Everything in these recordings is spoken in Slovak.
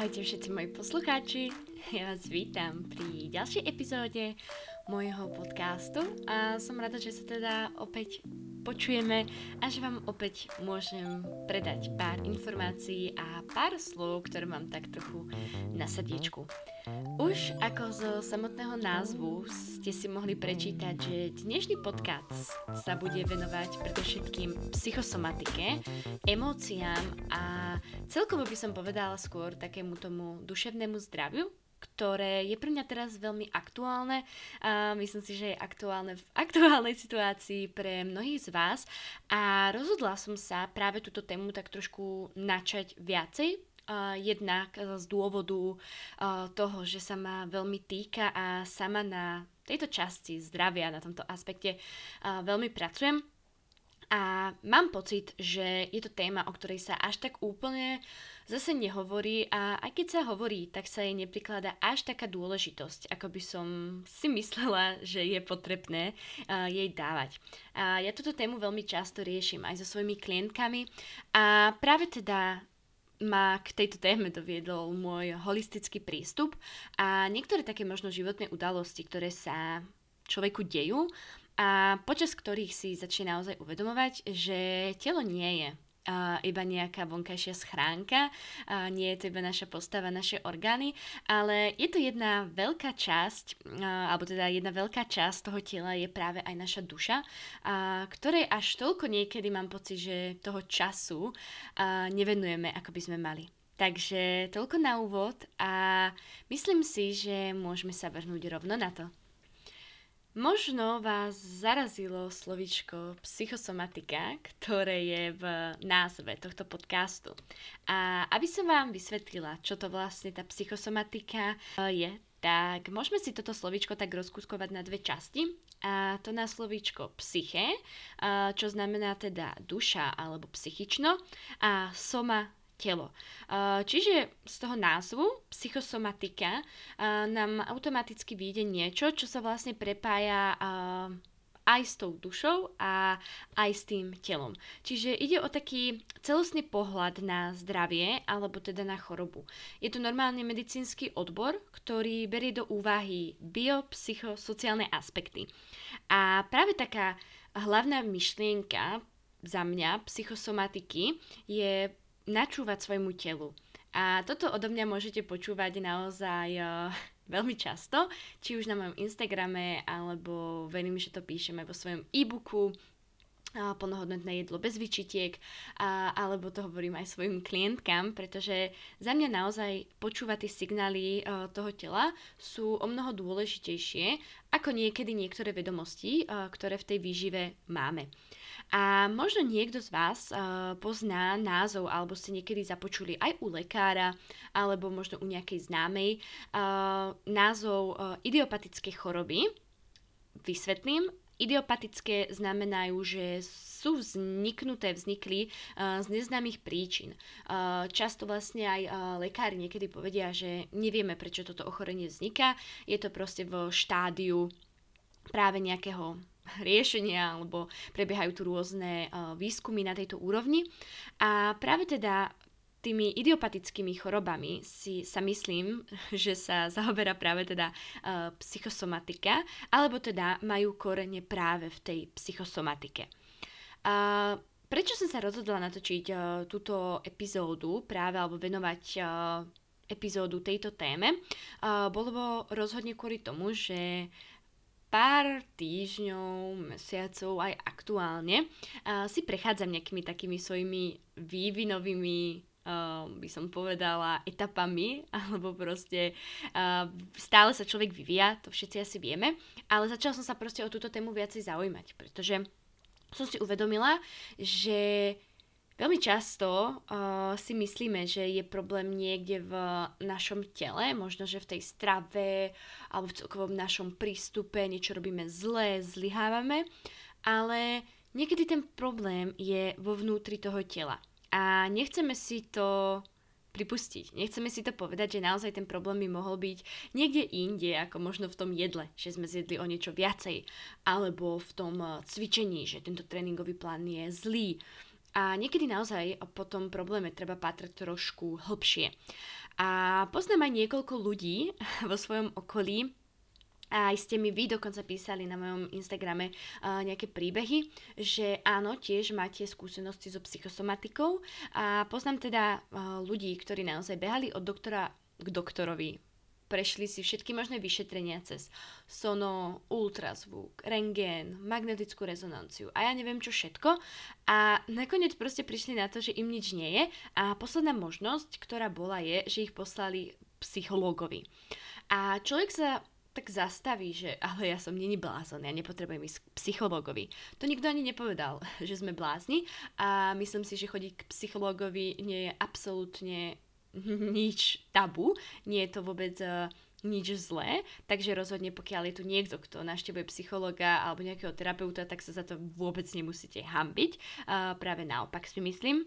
Ahojte všetci moji poslucháči, ja vás vítam pri ďalšej epizóde môjho podcastu a som rada, že sa teda opäť počujeme a že vám opäť môžem predať pár informácií a pár slov, ktoré mám tak trochu na srdiečku. Už ako zo samotného názvu ste si mohli prečítať, že dnešný podcast sa bude venovať predovšetkým psychosomatike, emóciám a celkovo by som povedala skôr takému tomu duševnému zdraviu, ktoré je pre mňa teraz veľmi aktuálne a myslím si, že je aktuálne v aktuálnej situácii pre mnohých z vás. A rozhodla som sa práve túto tému tak trošku načať viacej jednak z dôvodu toho, že sa ma veľmi týka a sama na tejto časti zdravia, na tomto aspekte veľmi pracujem. A mám pocit, že je to téma, o ktorej sa až tak úplne zase nehovorí a aj keď sa hovorí, tak sa jej neprikladá až taká dôležitosť, ako by som si myslela, že je potrebné uh, jej dávať. A ja túto tému veľmi často riešim aj so svojimi klientkami a práve teda ma k tejto téme doviedol môj holistický prístup a niektoré také možno životné udalosti, ktoré sa človeku dejú a počas ktorých si začne naozaj uvedomovať, že telo nie je iba nejaká vonkajšia schránka, nie je to iba naša postava, naše orgány, ale je to jedna veľká časť, alebo teda jedna veľká časť toho tela je práve aj naša duša, ktorej až toľko niekedy mám pocit, že toho času nevenujeme, ako by sme mali. Takže toľko na úvod a myslím si, že môžeme sa vrhnúť rovno na to. Možno vás zarazilo slovičko psychosomatika, ktoré je v názve tohto podcastu. A aby som vám vysvetlila, čo to vlastne tá psychosomatika e, je, tak môžeme si toto slovičko tak rozkuskovať na dve časti. A to na slovíčko psyche, čo znamená teda duša alebo psychično, a soma telo. Čiže z toho názvu psychosomatika nám automaticky vyjde niečo, čo sa vlastne prepája aj s tou dušou a aj s tým telom. Čiže ide o taký celostný pohľad na zdravie alebo teda na chorobu. Je to normálne medicínsky odbor, ktorý berie do úvahy biopsychosociálne aspekty. A práve taká hlavná myšlienka za mňa psychosomatiky je načúvať svojmu telu. A toto odo mňa môžete počúvať naozaj uh, veľmi často, či už na mojom Instagrame, alebo verím, že to píšeme vo svojom e-booku, a plnohodnotné jedlo bez vyčitiek, a, alebo to hovorím aj svojim klientkám, pretože za mňa naozaj počúvať tie signály a, toho tela sú o mnoho dôležitejšie ako niekedy niektoré vedomosti, ktoré v tej výžive máme. A možno niekto z vás uh, pozná názov, alebo ste niekedy započuli aj u lekára, alebo možno u nejakej známej, uh, názov uh, idiopatické choroby. Vysvetlím. Idiopatické znamenajú, že sú vzniknuté, vznikli uh, z neznámych príčin. Uh, často vlastne aj uh, lekári niekedy povedia, že nevieme, prečo toto ochorenie vzniká. Je to proste vo štádiu práve nejakého riešenia alebo prebiehajú tu rôzne uh, výskumy na tejto úrovni. A práve teda tými idiopatickými chorobami si sa myslím, že sa zaoberá práve teda uh, psychosomatika, alebo teda majú korene práve v tej psychosomatike. Uh, prečo som sa rozhodla natočiť uh, túto epizódu práve alebo venovať uh, epizódu tejto téme? Uh, bolo rozhodne kvôli tomu, že pár týždňov, mesiacov, aj aktuálne uh, si prechádzam nejakými takými svojimi vývinovými by som povedala, etapami, alebo proste uh, stále sa človek vyvíja, to všetci asi vieme, ale začala som sa proste o túto tému viacej zaujímať, pretože som si uvedomila, že Veľmi často uh, si myslíme, že je problém niekde v našom tele, možno, že v tej strave alebo v celkovom našom prístupe niečo robíme zle, zlyhávame, ale niekedy ten problém je vo vnútri toho tela. A nechceme si to pripustiť. Nechceme si to povedať, že naozaj ten problém by mohol byť niekde inde, ako možno v tom jedle, že sme zjedli o niečo viacej, alebo v tom cvičení, že tento tréningový plán je zlý, A niekedy naozaj po tom probléme treba patrať trošku hlbšie. A poznám aj niekoľko ľudí vo svojom okolí, a aj ste mi vy dokonca písali na mojom Instagrame uh, nejaké príbehy, že áno, tiež máte skúsenosti so psychosomatikou. A poznám teda uh, ľudí, ktorí naozaj behali od doktora k doktorovi prešli si všetky možné vyšetrenia cez sono, ultrazvuk, rengén, magnetickú rezonanciu a ja neviem čo všetko. A nakoniec proste prišli na to, že im nič nie je a posledná možnosť, ktorá bola je, že ich poslali psychológovi. A človek sa tak zastaví, že ale ja som není blázon, ja nepotrebujem ísť k psychológovi. To nikto ani nepovedal, že sme blázni a myslím si, že chodiť k psychológovi nie je absolútne nič tabu, nie je to vôbec uh, nič zlé, takže rozhodne pokiaľ je tu niekto, kto naštevuje psychologa alebo nejakého terapeuta, tak sa za to vôbec nemusíte hambiť. Uh, práve naopak si myslím.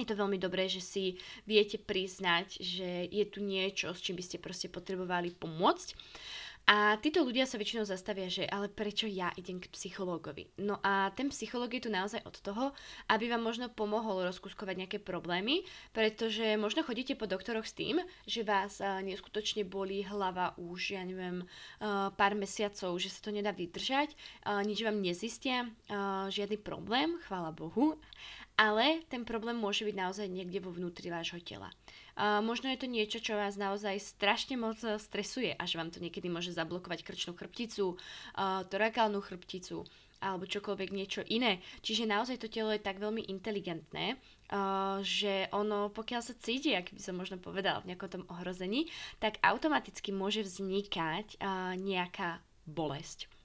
Je to veľmi dobré, že si viete priznať, že je tu niečo, s čím by ste proste potrebovali pomôcť. A títo ľudia sa väčšinou zastavia, že ale prečo ja idem k psychológovi? No a ten psychológ je tu naozaj od toho, aby vám možno pomohol rozkuskovať nejaké problémy, pretože možno chodíte po doktoroch s tým, že vás uh, neskutočne bolí hlava už, ja neviem, uh, pár mesiacov, že sa to nedá vydržať, uh, nič vám nezistia, žiadny problém, chvála Bohu, ale ten problém môže byť naozaj niekde vo vnútri vášho tela. Uh, možno je to niečo, čo vás naozaj strašne moc stresuje, až vám to niekedy môže zablokovať krčnú chrbticu, uh, torakálnu chrbticu alebo čokoľvek niečo iné. Čiže naozaj to telo je tak veľmi inteligentné, uh, že ono, pokiaľ sa cíti, ak by som možno povedala, v nejakom tom ohrození, tak automaticky môže vznikať nejaká bolesť.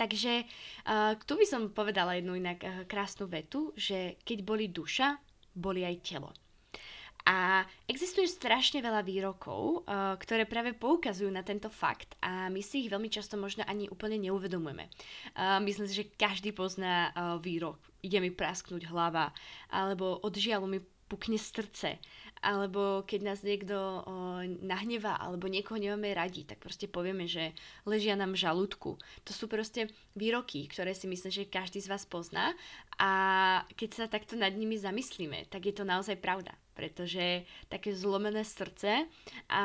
Takže uh, tu by som povedala jednu inak uh, krásnu vetu, že keď boli duša, boli aj telo. A existuje strašne veľa výrokov, uh, ktoré práve poukazujú na tento fakt a my si ich veľmi často možno ani úplne neuvedomujeme. Uh, myslím si, že každý pozná uh, výrok, ide mi prasknúť hlava, alebo od žialu mi pukne srdce, alebo keď nás niekto o, nahnevá, alebo niekoho nemáme radi, tak proste povieme, že ležia nám v žalúdku. To sú proste výroky, ktoré si myslím, že každý z vás pozná a keď sa takto nad nimi zamyslíme, tak je to naozaj pravda pretože také zlomené srdce a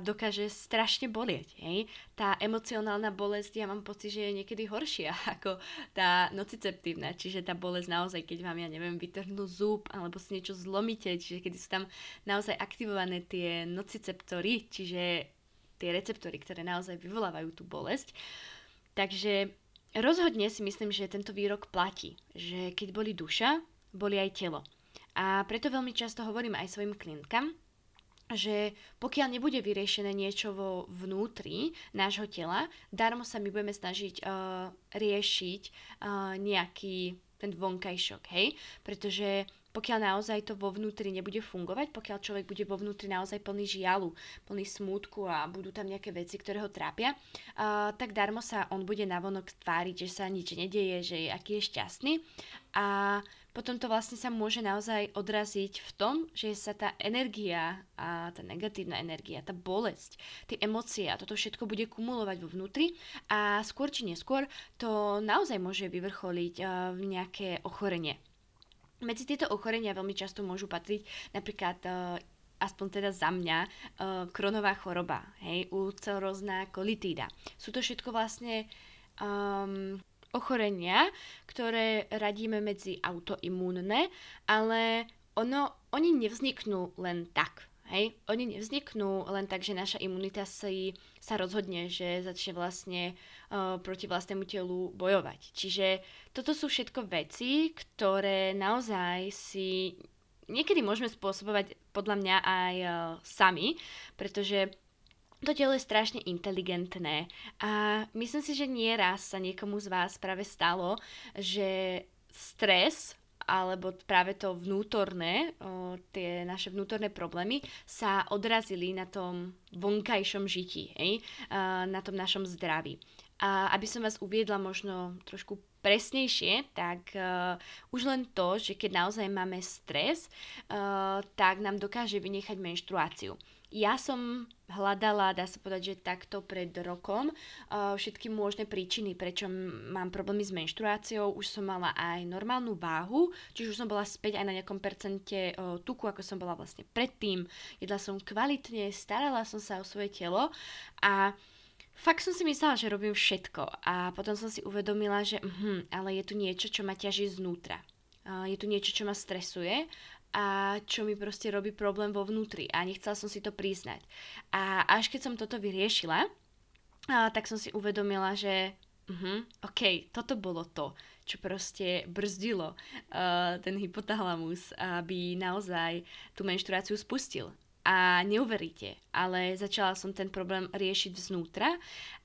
dokáže strašne bolieť. Hej? Tá emocionálna bolesť, ja mám pocit, že je niekedy horšia ako tá nociceptívna, čiže tá bolesť naozaj, keď vám, ja neviem, vytrhnú zub alebo si niečo zlomíte, čiže keď sú tam naozaj aktivované tie nociceptory, čiže tie receptory, ktoré naozaj vyvolávajú tú bolesť. Takže rozhodne si myslím, že tento výrok platí, že keď boli duša, boli aj telo. A preto veľmi často hovorím aj svojim klientkám, že pokiaľ nebude vyriešené niečo vo vnútri nášho tela, darmo sa my budeme snažiť uh, riešiť uh, nejaký ten vonkajšok, hej? Pretože pokiaľ naozaj to vo vnútri nebude fungovať, pokiaľ človek bude vo vnútri naozaj plný žialu, plný smútku a budú tam nejaké veci, ktoré ho trápia, uh, tak darmo sa on bude navonok tváriť, že sa nič nedeje, že je aký je šťastný. A potom to vlastne sa môže naozaj odraziť v tom, že sa tá energia a tá negatívna energia, tá bolesť, tie emócie a toto všetko bude kumulovať vo vnútri a skôr či neskôr to naozaj môže vyvrcholiť v nejaké ochorenie. Medzi tieto ochorenia veľmi často môžu patriť napríklad aspoň teda za mňa, uh, kronová choroba, hej, ulcerozná kolitída. Sú to všetko vlastne um, ochorenia, ktoré radíme medzi autoimúnne, ale ono, oni nevzniknú len tak. Hej? Oni nevzniknú len tak, že naša imunita si sa rozhodne, že začne vlastne uh, proti vlastnému telu bojovať. Čiže toto sú všetko veci, ktoré naozaj si niekedy môžeme spôsobovať podľa mňa aj uh, sami, pretože to telo je strašne inteligentné a myslím si, že nieraz sa niekomu z vás práve stalo, že stres alebo práve to vnútorné, tie naše vnútorné problémy sa odrazili na tom vonkajšom žití, hej? A, na tom našom zdraví. A aby som vás uviedla možno trošku presnejšie, tak uh, už len to, že keď naozaj máme stres, uh, tak nám dokáže vynechať menštruáciu. Ja som hľadala, dá sa povedať, že takto pred rokom uh, všetky možné príčiny, prečo mám problémy s menštruáciou. Už som mala aj normálnu váhu, čiže už som bola späť aj na nejakom percente uh, tuku, ako som bola vlastne predtým. Jedla som kvalitne, starala som sa o svoje telo a fakt som si myslela, že robím všetko a potom som si uvedomila, že uh, ale je tu niečo, čo ma ťaží znútra. Uh, je tu niečo, čo ma stresuje a čo mi proste robí problém vo vnútri a nechcela som si to priznať. A až keď som toto vyriešila, a, tak som si uvedomila, že uh-huh, OK, toto bolo to, čo proste brzdilo uh, ten hypotalamus, aby naozaj tú menštruáciu spustil. A neuveríte, ale začala som ten problém riešiť vznútra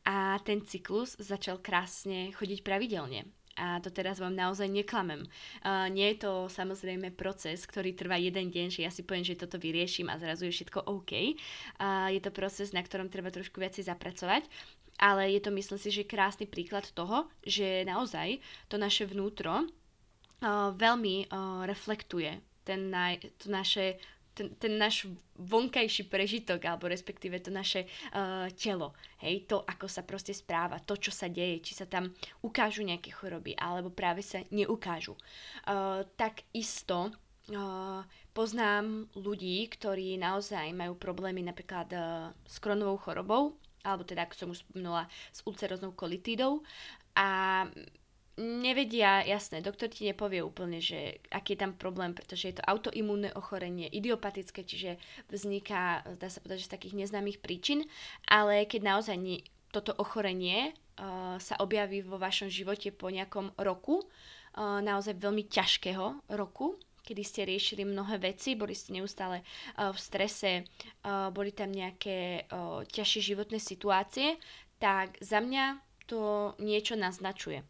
a ten cyklus začal krásne chodiť pravidelne a to teraz vám naozaj neklamem. Uh, nie je to samozrejme proces, ktorý trvá jeden deň, že ja si poviem, že toto vyrieším a zrazu je všetko OK. Uh, je to proces, na ktorom treba trošku viacej zapracovať, ale je to myslím si, že krásny príklad toho, že naozaj to naše vnútro uh, veľmi uh, reflektuje ten naj, to naše ten, ten náš vonkajší prežitok, alebo respektíve to naše uh, telo, hej, to, ako sa proste správa, to, čo sa deje, či sa tam ukážu nejaké choroby, alebo práve sa neukážu. Uh, tak isto uh, poznám ľudí, ktorí naozaj majú problémy napríklad uh, s kronovou chorobou, alebo teda, ako som už spomenula, s ulceroznou kolitídou a nevedia, jasné, doktor ti nepovie úplne, že aký je tam problém, pretože je to autoimúnne ochorenie, idiopatické, čiže vzniká, dá sa povedať, že z takých neznámych príčin, ale keď naozaj nie, toto ochorenie uh, sa objaví vo vašom živote po nejakom roku, uh, naozaj veľmi ťažkého roku, kedy ste riešili mnohé veci, boli ste neustále uh, v strese, uh, boli tam nejaké uh, ťažšie životné situácie, tak za mňa to niečo naznačuje.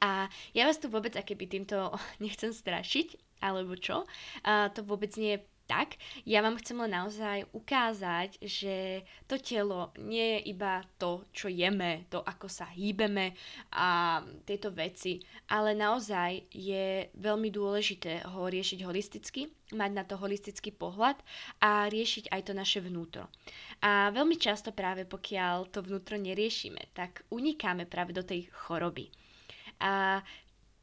A ja vás tu vôbec, akéby týmto nechcem strašiť, alebo čo, uh, to vôbec nie je tak. Ja vám chcem len naozaj ukázať, že to telo nie je iba to, čo jeme, to, ako sa hýbeme a tieto veci, ale naozaj je veľmi dôležité ho riešiť holisticky, mať na to holistický pohľad a riešiť aj to naše vnútro. A veľmi často práve pokiaľ to vnútro neriešime, tak unikáme práve do tej choroby. A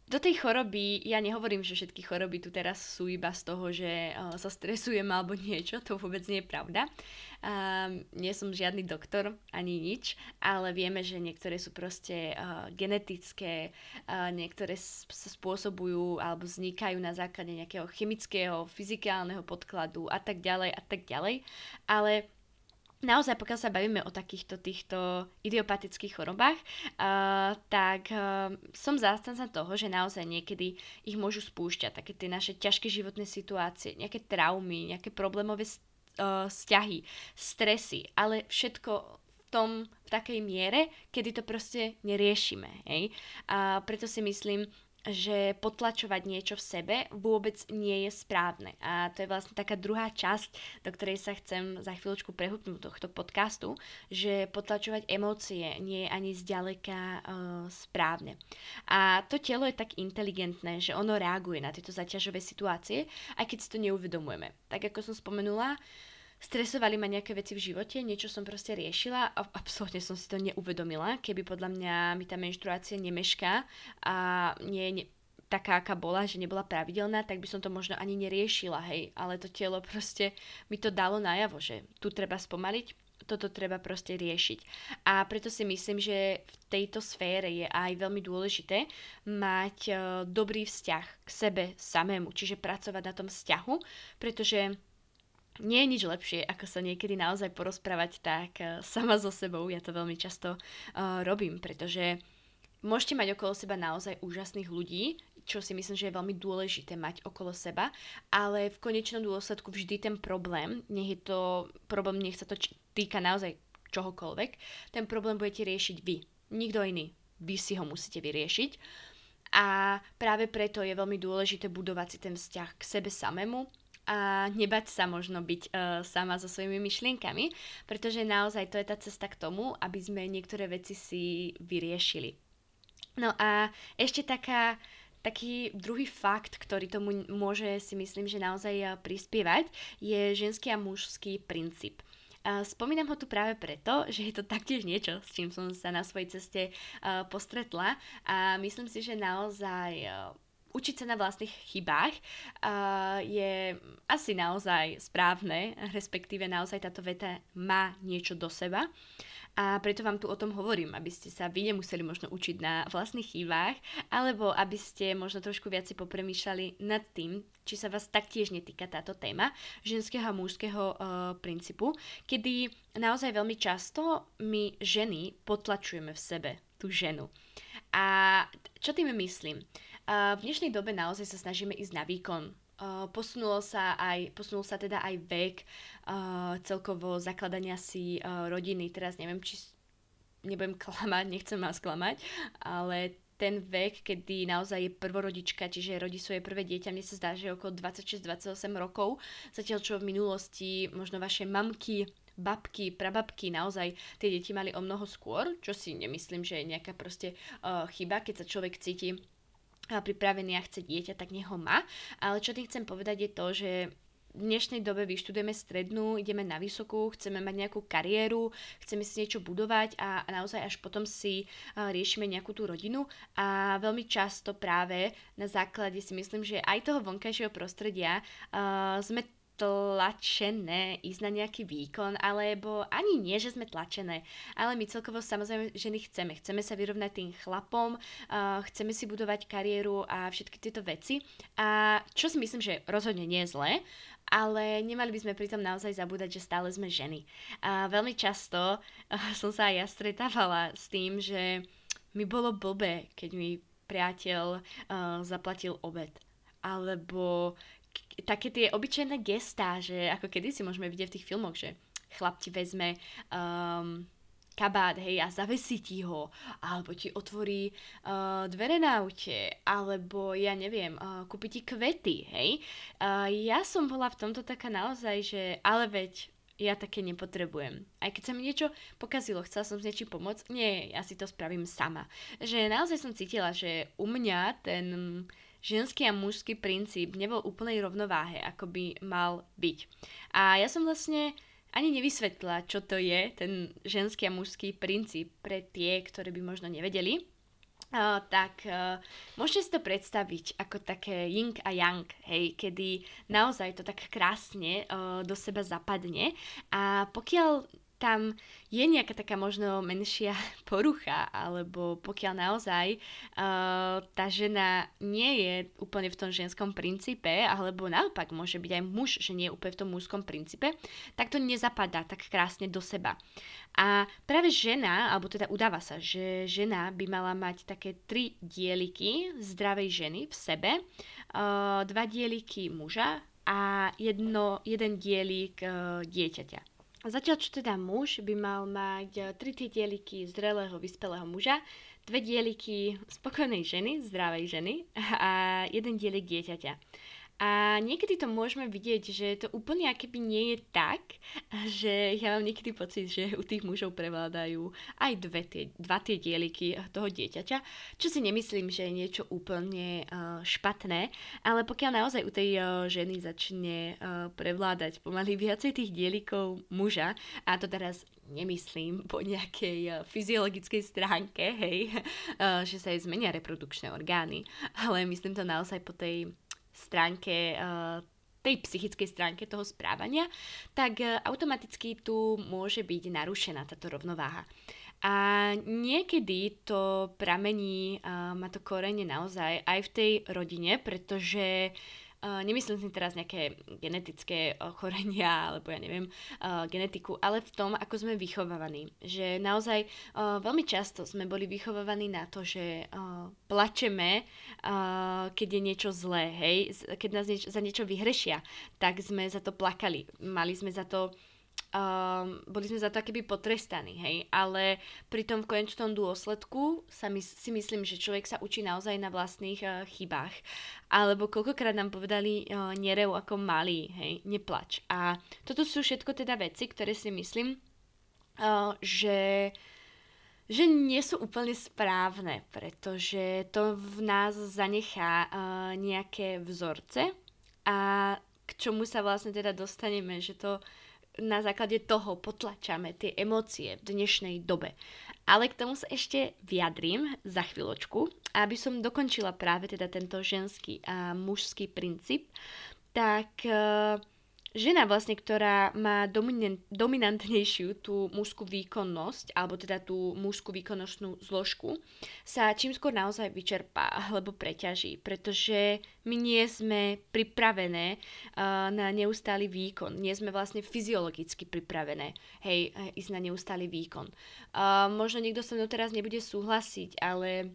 do tej choroby, ja nehovorím, že všetky choroby tu teraz sú iba z toho, že uh, sa stresujem alebo niečo, to vôbec nie je pravda. Uh, nie som žiadny doktor ani nič, ale vieme, že niektoré sú proste uh, genetické, uh, niektoré sa spôsobujú alebo vznikajú na základe nejakého chemického, fyzikálneho podkladu a tak ďalej a tak ďalej. Ale naozaj, pokiaľ sa bavíme o takýchto týchto idiopatických chorobách, uh, tak uh, som zástanca toho, že naozaj niekedy ich môžu spúšťať také tie naše ťažké životné situácie, nejaké traumy, nejaké problémové vzťahy, stresy, ale všetko v tom, v takej miere, kedy to proste neriešime. Hej? A preto si myslím, že potlačovať niečo v sebe vôbec nie je správne. A to je vlastne taká druhá časť, do ktorej sa chcem za chvíľočku prehupnúť tohto podcastu, že potlačovať emócie nie je ani zďaleka uh, správne. A to telo je tak inteligentné, že ono reaguje na tieto zaťažové situácie, aj keď si to neuvedomujeme. Tak ako som spomenula, stresovali ma nejaké veci v živote, niečo som proste riešila a absolútne som si to neuvedomila, keby podľa mňa mi tá menštruácia nemešká a nie je taká, aká bola, že nebola pravidelná, tak by som to možno ani neriešila, hej, ale to telo proste mi to dalo najavo, že tu treba spomaliť, toto treba proste riešiť. A preto si myslím, že v tejto sfére je aj veľmi dôležité mať uh, dobrý vzťah k sebe samému, čiže pracovať na tom vzťahu, pretože nie je nič lepšie, ako sa niekedy naozaj porozprávať tak uh, sama so sebou. Ja to veľmi často uh, robím, pretože môžete mať okolo seba naozaj úžasných ľudí, čo si myslím, že je veľmi dôležité mať okolo seba, ale v konečnom dôsledku vždy ten problém, nech je to problém, nech sa to týka naozaj čohokoľvek, ten problém budete riešiť vy, nikto iný. Vy si ho musíte vyriešiť. A práve preto je veľmi dôležité budovať si ten vzťah k sebe samému, a nebať sa možno byť uh, sama so svojimi myšlienkami, pretože naozaj to je tá cesta k tomu, aby sme niektoré veci si vyriešili. No a ešte taká taký druhý fakt, ktorý tomu môže si myslím, že naozaj eh, prispievať, je ženský a mužský princíp. Spomínam ho tu práve preto, že je to taktiež niečo, s čím som sa na svojej ceste postretla a myslím si, že naozaj učiť sa na vlastných chybách uh, je asi naozaj správne, respektíve naozaj táto veta má niečo do seba. A preto vám tu o tom hovorím, aby ste sa vy nemuseli možno učiť na vlastných chýbách, alebo aby ste možno trošku viac si popremýšľali nad tým, či sa vás taktiež netýka táto téma ženského a mužského uh, princípu, kedy naozaj veľmi často my ženy potlačujeme v sebe tú ženu. A čo tým myslím? Uh, v dnešnej dobe naozaj sa snažíme ísť na výkon, posunulo sa aj, posunul sa teda aj vek celkovo zakladania si rodiny. Teraz neviem, či nebudem klamať, nechcem vás klamať, ale ten vek, kedy naozaj je prvorodička, čiže rodí svoje prvé dieťa, mne sa zdá, že okolo 26-28 rokov, zatiaľ čo v minulosti možno vaše mamky, babky, prababky naozaj tie deti mali o mnoho skôr, čo si nemyslím, že je nejaká proste uh, chyba, keď sa človek cíti pripravený a chce dieťa, tak nech ho má. Ale čo tým chcem povedať je to, že v dnešnej dobe vyštudujeme strednú, ideme na vysokú, chceme mať nejakú kariéru, chceme si niečo budovať a, naozaj až potom si riešime nejakú tú rodinu a veľmi často práve na základe si myslím, že aj toho vonkajšieho prostredia uh, sme tlačené ísť na nejaký výkon, alebo ani nie, že sme tlačené, ale my celkovo samozrejme ženy chceme. Chceme sa vyrovnať tým chlapom, uh, chceme si budovať kariéru a všetky tieto veci. A čo si myslím, že rozhodne nie je zlé, ale nemali by sme pritom naozaj zabúdať, že stále sme ženy. A veľmi často uh, som sa aj ja stretávala s tým, že mi bolo blbé, keď mi priateľ uh, zaplatil obed. Alebo také tie obyčajné gestá, že ako kedy si môžeme vidieť v tých filmoch, že chlap ti vezme um, kabát, hej, a zavesí ti ho, alebo ti otvorí uh, dvere na aute, alebo ja neviem, uh, kúpi ti kvety, hej. Uh, ja som bola v tomto taká naozaj, že ale veď ja také nepotrebujem. Aj keď sa mi niečo pokazilo, chcela som s niečím pomôcť, nie, ja si to spravím sama. Že naozaj som cítila, že u mňa ten ženský a mužský princíp nebol úplnej rovnováhe, ako by mal byť. A ja som vlastne ani nevysvetlila, čo to je, ten ženský a mužský princíp pre tie, ktorí by možno nevedeli. Uh, tak uh, môžete si to predstaviť ako také yin a yang, hej, kedy naozaj to tak krásne uh, do seba zapadne a pokiaľ tam je nejaká taká možno menšia porucha, alebo pokiaľ naozaj uh, tá žena nie je úplne v tom ženskom princípe, alebo naopak môže byť aj muž, že nie je úplne v tom mužskom princípe, tak to nezapadá tak krásne do seba. A práve žena, alebo teda udáva sa, že žena by mala mať také tri dieliky zdravej ženy v sebe, uh, dva dieliky muža a jedno, jeden dielik uh, dieťaťa. Zatiaľ, čo teda muž by mal mať eh, tri tie dieliky zrelého, vyspelého muža, dve dieliky spokojnej ženy, zdravej ženy a jeden dielik dieťaťa. A niekedy to môžeme vidieť, že to úplne akéby nie je tak, že ja mám niekedy pocit, že u tých mužov prevládajú aj dve tie, dva tie dieliky toho dieťaťa, čo si nemyslím, že je niečo úplne uh, špatné, ale pokiaľ naozaj u tej uh, ženy začne uh, prevládať pomaly viacej tých dielikov muža, a to teraz nemyslím po nejakej fyziologickej stránke, hej, že sa jej zmenia reprodukčné orgány, ale myslím to naozaj po tej stránke uh, tej psychickej stránke toho správania, tak uh, automaticky tu môže byť narušená táto rovnováha. A niekedy to pramení, uh, má to korene naozaj aj v tej rodine, pretože uh, Uh, nemyslím si teraz nejaké genetické ochorenia, alebo ja neviem, uh, genetiku, ale v tom, ako sme vychovávaní. Že naozaj uh, veľmi často sme boli vychovávaní na to, že uh, plačeme, uh, keď je niečo zlé, hej, keď nás nieč- za niečo vyhrešia, tak sme za to plakali. Mali sme za to um, boli sme za to keby potrestaní, hej, ale pri tom v konečnom dôsledku sa my, si myslím, že človek sa učí naozaj na vlastných uh, chybách. Alebo koľkokrát nám povedali uh, nerev ako malý, hej, neplač. A toto sú všetko teda veci, ktoré si myslím, uh, že že nie sú úplne správne, pretože to v nás zanechá uh, nejaké vzorce a k čomu sa vlastne teda dostaneme, že to na základe toho potlačame tie emócie v dnešnej dobe. Ale k tomu sa ešte vyjadrím za chvíľočku, aby som dokončila práve teda tento ženský a mužský princíp, tak uh, žena vlastne, ktorá má dominant, dominantnejšiu tú mužskú výkonnosť, alebo teda tú mužskú výkonnostnú zložku, sa čím skôr naozaj vyčerpá alebo preťaží, pretože my nie sme pripravené uh, na neustály výkon. Nie sme vlastne fyziologicky pripravené, hej, ísť na neustály výkon. Uh, možno niekto sa mnou teraz nebude súhlasiť, ale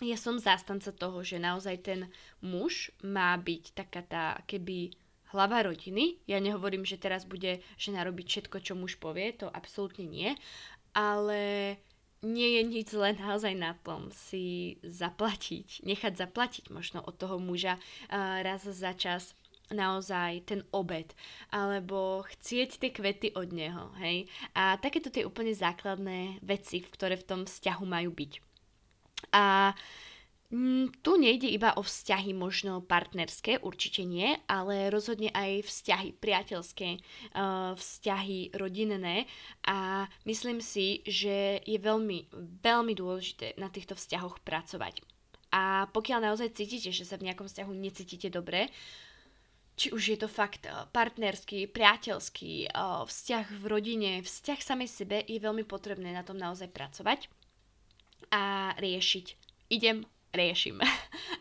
ja som zástanca toho, že naozaj ten muž má byť taká tá keby hlava rodiny. Ja nehovorím, že teraz bude žena robiť všetko, čo muž povie, to absolútne nie, ale nie je nič zlé naozaj na tom si zaplatiť, nechať zaplatiť možno od toho muža uh, raz za čas naozaj ten obed, alebo chcieť tie kvety od neho, hej. A takéto tie úplne základné veci, ktoré v tom vzťahu majú byť. A uh, tu nejde iba o vzťahy možno partnerské, určite nie, ale rozhodne aj vzťahy priateľské, uh, vzťahy rodinné a myslím si, že je veľmi, veľmi dôležité na týchto vzťahoch pracovať. A pokiaľ naozaj cítite, že sa v nejakom vzťahu necítite dobre, či už je to fakt eh, partnerský, priateľský, eh, vzťah v rodine, vzťah samej sebe, je veľmi potrebné na tom naozaj pracovať a riešiť. Idem riešim.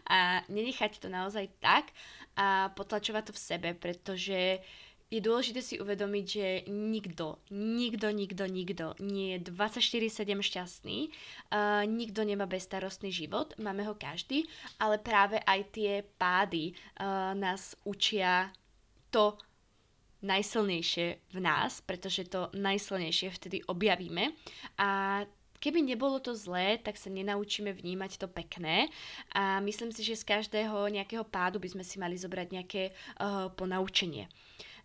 A nenechať to naozaj tak a potlačovať to v sebe, pretože je dôležité si uvedomiť, že nikto, nikto, nikto, nikto nie je 24-7 šťastný, uh, nikto nemá bezstarostný život, máme ho každý, ale práve aj tie pády uh, nás učia to najsilnejšie v nás, pretože to najsilnejšie vtedy objavíme a keby nebolo to zlé, tak sa nenaučíme vnímať to pekné a myslím si, že z každého nejakého pádu by sme si mali zobrať nejaké uh, ponaučenie.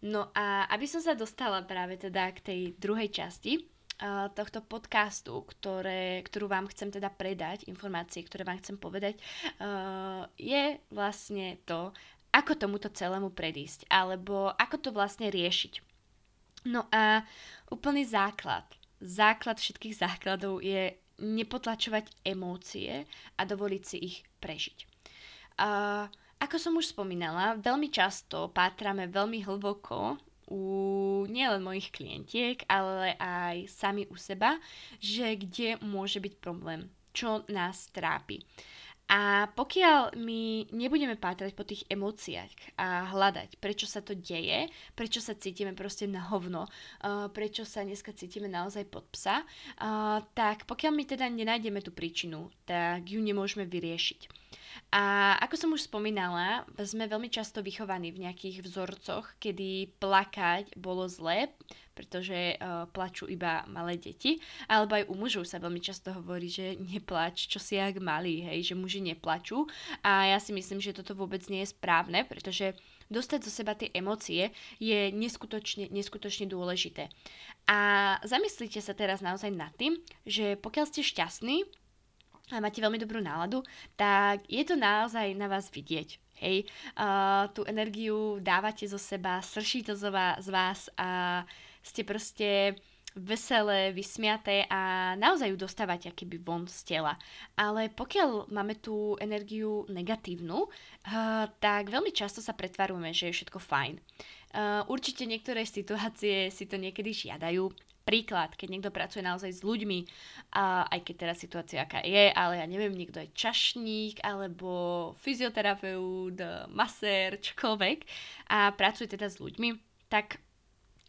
No a aby som sa dostala práve teda k tej druhej časti, uh, tohto podcastu, ktoré, ktorú vám chcem teda predať, informácie, ktoré vám chcem povedať, uh, je vlastne to, ako tomuto celému predísť, alebo ako to vlastne riešiť. No a úplný základ základ všetkých základov je nepotlačovať emócie a dovoliť si ich prežiť. Uh, ako som už spomínala, veľmi často pátrame veľmi hlboko u nielen mojich klientiek, ale aj sami u seba, že kde môže byť problém, čo nás trápi. A pokiaľ my nebudeme pátrať po tých emóciách a hľadať, prečo sa to deje, prečo sa cítime proste na hovno, uh, prečo sa dneska cítime naozaj pod psa, uh, tak pokiaľ my teda nenájdeme tú príčinu, tak ju nemôžeme vyriešiť. A ako som už spomínala, sme veľmi často vychovaní v nejakých vzorcoch, kedy plakať bolo zlé, pretože uh, plačú iba malé deti. Alebo aj u mužov sa veľmi často hovorí, že neplač, čo si jak malý, hej, že muži neplačú. A ja si myslím, že toto vôbec nie je správne, pretože dostať zo seba tie emócie je neskutočne, neskutočne dôležité. A zamyslite sa teraz naozaj nad tým, že pokiaľ ste šťastní, a máte veľmi dobrú náladu, tak je to naozaj na vás vidieť. Hej, uh, tú energiu dávate zo seba, srší to z vás a ste proste veselé, vysmiaté a naozaj ju dostávate akýby von z tela. Ale pokiaľ máme tú energiu negatívnu, uh, tak veľmi často sa pretvarujeme, že je všetko fajn. Uh, určite niektoré situácie si to niekedy žiadajú, príklad, keď niekto pracuje naozaj s ľuďmi, a aj keď teraz situácia aká je, ale ja neviem, niekto je čašník, alebo fyzioterapeut, masér, čokoľvek a pracuje teda s ľuďmi, tak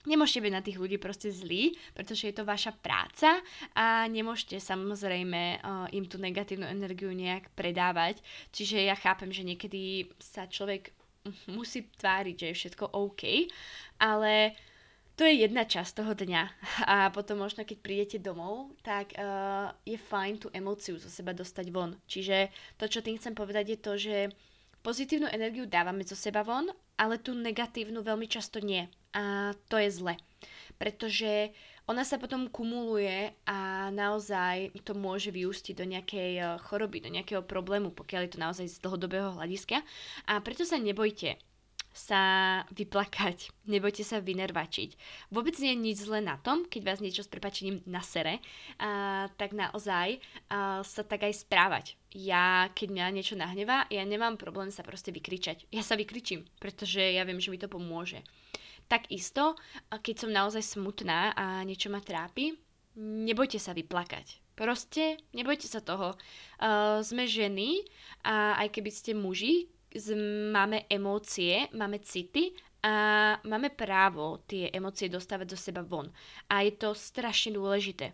Nemôžete byť na tých ľudí proste zlí, pretože je to vaša práca a nemôžete samozrejme im tú negatívnu energiu nejak predávať. Čiže ja chápem, že niekedy sa človek musí tváriť, že je všetko OK, ale to je jedna časť toho dňa a potom možno keď prídete domov, tak uh, je fajn tú emóciu zo seba dostať von. Čiže to, čo tým chcem povedať je to, že pozitívnu energiu dávame zo seba von, ale tú negatívnu veľmi často nie. A to je zle. Pretože ona sa potom kumuluje a naozaj to môže vyústiť do nejakej eh, choroby, do nejakého problému, pokiaľ je to naozaj z dlhodobého hľadiska. A preto sa nebojte sa vyplakať, nebojte sa vynervačiť. Vôbec nie je nič zle na tom, keď vás niečo s prepačením nasere, a, tak naozaj a, sa tak aj správať. Ja, keď mňa niečo nahnevá, ja nemám problém sa proste vykričať. Ja sa vykričím, pretože ja viem, že mi to pomôže. Takisto, keď som naozaj smutná a niečo ma trápi, nebojte sa vyplakať. Proste nebojte sa toho. Uh, sme ženy a aj keby ste muži, máme emócie, máme city a máme právo tie emócie dostávať do seba von. A je to strašne dôležité.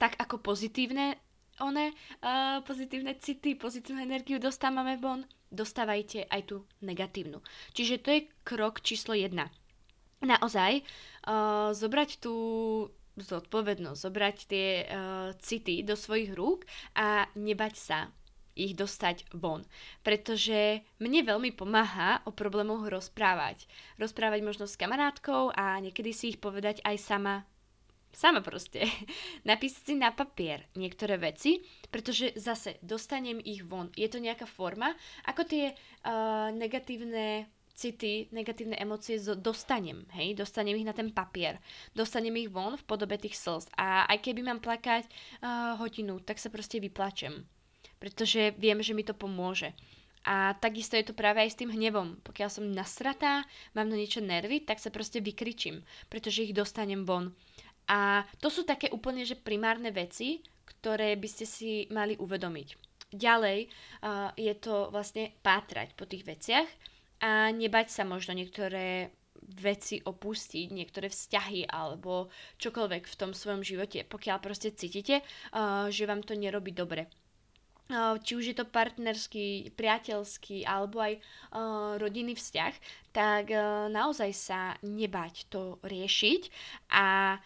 Tak ako pozitívne one, uh, pozitívne city, pozitívnu energiu dostávame von, dostávajte aj tú negatívnu. Čiže to je krok číslo jedna naozaj uh, zobrať tú zodpovednosť, zobrať tie uh, city do svojich rúk a nebať sa ich dostať von. Pretože mne veľmi pomáha o problémoch rozprávať. Rozprávať možno s kamarátkou a niekedy si ich povedať aj sama sama proste, napísať si na papier niektoré veci, pretože zase dostanem ich von. Je to nejaká forma, ako tie uh, negatívne city, negatívne emócie dostanem, hej, dostanem ich na ten papier, dostanem ich von v podobe tých slz a aj keby mám plakať uh, hodinu, tak sa proste vyplačem, pretože viem, že mi to pomôže. A takisto je to práve aj s tým hnevom. Pokiaľ som nasratá, mám na niečo nervy, tak sa proste vykričím, pretože ich dostanem von. A to sú také úplne, že primárne veci, ktoré by ste si mali uvedomiť. Ďalej uh, je to vlastne pátrať po tých veciach, a nebať sa možno niektoré veci opustiť, niektoré vzťahy alebo čokoľvek v tom svojom živote, pokiaľ proste cítite, uh, že vám to nerobí dobre. Či už je to partnerský, priateľský alebo aj uh, rodinný vzťah, tak uh, naozaj sa nebať to riešiť a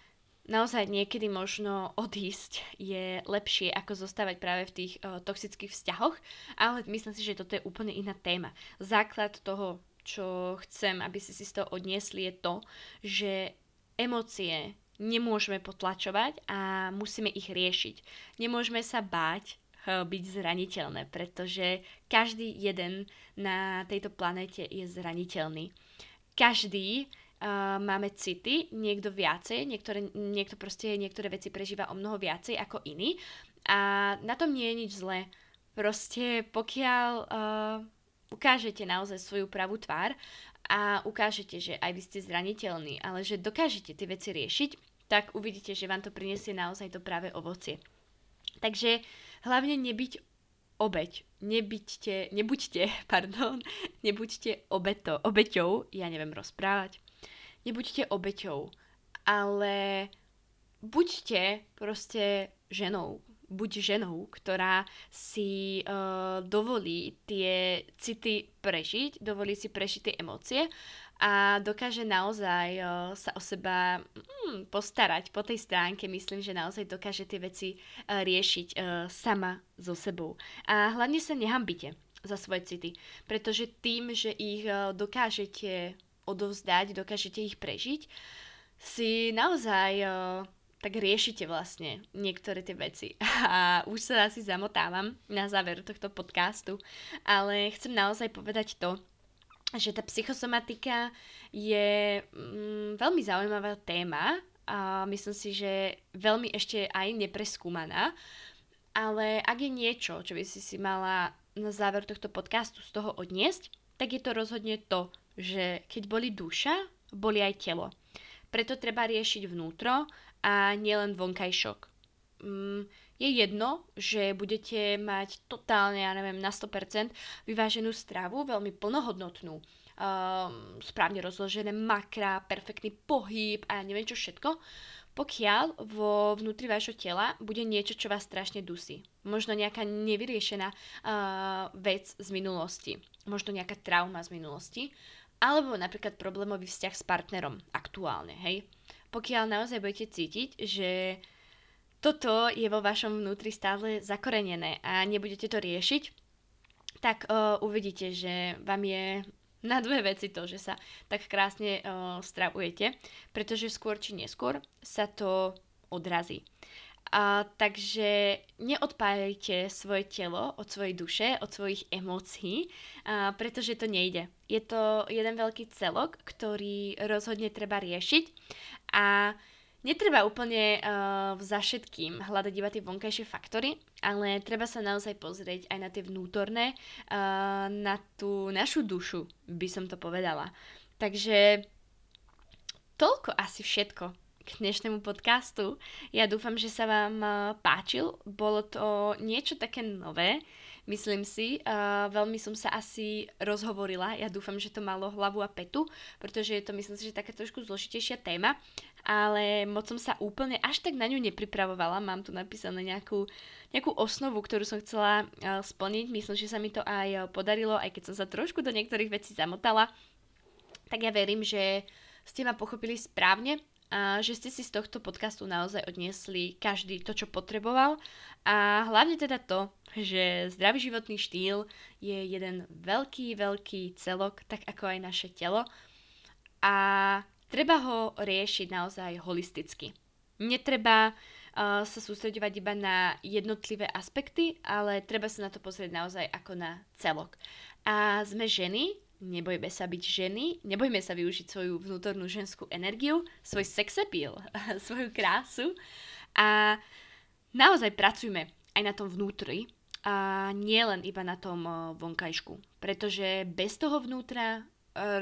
naozaj niekedy možno odísť je lepšie ako zostávať práve v tých uh, toxických vzťahoch, ale myslím si, že toto je úplne iná téma. Základ toho, čo chcem, aby si si z toho odniesli, je to, že emócie nemôžeme potlačovať a musíme ich riešiť. Nemôžeme sa báť byť zraniteľné, pretože každý jeden na tejto planete je zraniteľný. Každý uh, máme city, niekto viacej, niektoré, niekto proste niektoré veci prežíva o mnoho viacej ako iný a na tom nie je nič zlé. Proste pokiaľ uh, ukážete naozaj svoju pravú tvár a ukážete, že aj vy ste zraniteľní, ale že dokážete tie veci riešiť, tak uvidíte, že vám to prinesie naozaj to práve ovocie. Takže hlavne nebyť obeď. Nebyťte, nebuďte, pardon, nebuďte obeto, obeťou, ja neviem rozprávať, nebuďte obeťou, ale buďte proste ženou. Buď ženou, ktorá si uh, dovolí tie city prežiť, dovolí si prežiť tie emócie a dokáže naozaj uh, sa o seba mm, postarať po tej stránke. Myslím, že naozaj dokáže tie veci uh, riešiť uh, sama so sebou. A hlavne sa nehambite za svoje city, pretože tým, že ich uh, dokážete odovzdať, dokážete ich prežiť, si naozaj tak riešite vlastne niektoré tie veci. A už sa asi zamotávam na záver tohto podcastu, ale chcem naozaj povedať to, že tá psychosomatika je mm, veľmi zaujímavá téma a myslím si, že veľmi ešte aj nepreskúmaná, ale ak je niečo, čo by si si mala na záver tohto podcastu z toho odniesť, tak je to rozhodne to, že keď boli duša, boli aj telo. Preto treba riešiť vnútro a nielen vonkajšok. Mm, je jedno, že budete mať totálne, ja neviem, na 100% vyváženú stravu, veľmi plnohodnotnú, um, správne rozložené makra, perfektný pohyb a neviem čo všetko, pokiaľ vo vnútri vášho tela bude niečo, čo vás strašne dusí. Možno nejaká nevyriešená uh, vec z minulosti. Možno nejaká trauma z minulosti alebo napríklad problémový vzťah s partnerom aktuálne, hej. Pokiaľ naozaj budete cítiť, že toto je vo vašom vnútri stále zakorenené a nebudete to riešiť, tak uh, uvidíte, že vám je na dve veci to, že sa tak krásne uh, stravujete, pretože skôr či neskôr sa to odrazí. A, takže neodpájajte svoje telo od svojej duše, od svojich emócií, a, pretože to nejde. Je to jeden veľký celok, ktorý rozhodne treba riešiť a Netreba úplne uh, za všetkým hľadať iba tie vonkajšie faktory, ale treba sa naozaj pozrieť aj na tie vnútorné, uh, na tú našu dušu, by som to povedala. Takže toľko asi všetko k dnešnému podcastu. Ja dúfam, že sa vám uh, páčil. Bolo to niečo také nové, myslím si. Uh, veľmi som sa asi rozhovorila. Ja dúfam, že to malo hlavu a petu, pretože je to, myslím si, že taká trošku zložitejšia téma ale moc som sa úplne až tak na ňu nepripravovala. Mám tu napísané nejakú, nejakú osnovu, ktorú som chcela uh, splniť. Myslím, že sa mi to aj podarilo, aj keď som sa trošku do niektorých vecí zamotala. Tak ja verím, že ste ma pochopili správne a že ste si z tohto podcastu naozaj odniesli každý to, čo potreboval a hlavne teda to, že zdravý životný štýl je jeden veľký, veľký celok, tak ako aj naše telo a Treba ho riešiť naozaj holisticky. Netreba uh, sa sústredovať iba na jednotlivé aspekty, ale treba sa na to pozrieť naozaj ako na celok. A sme ženy, nebojme sa byť ženy, nebojme sa využiť svoju vnútornú ženskú energiu, svoj appeal, svoju krásu a naozaj pracujme aj na tom vnútri a nie iba na tom vonkajšku. Pretože bez toho vnútra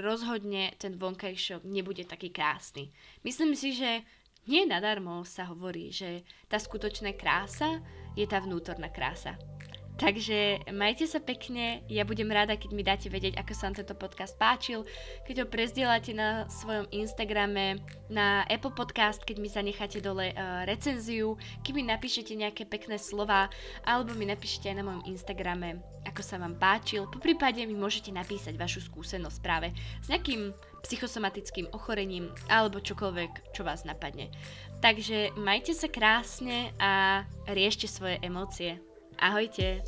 rozhodne ten vonkajšok nebude taký krásny. Myslím si, že nie nadarmo sa hovorí, že tá skutočná krása je tá vnútorná krása. Takže majte sa pekne, ja budem rada, keď mi dáte vedieť, ako sa vám tento podcast páčil, keď ho prezdielate na svojom Instagrame, na Apple Podcast, keď mi zanecháte dole uh, recenziu, keď mi napíšete nejaké pekné slova, alebo mi napíšete aj na mojom Instagrame, ako sa vám páčil. Po prípade mi môžete napísať vašu skúsenosť práve s nejakým psychosomatickým ochorením alebo čokoľvek, čo vás napadne. Takže majte sa krásne a riešte svoje emócie. Ahojte!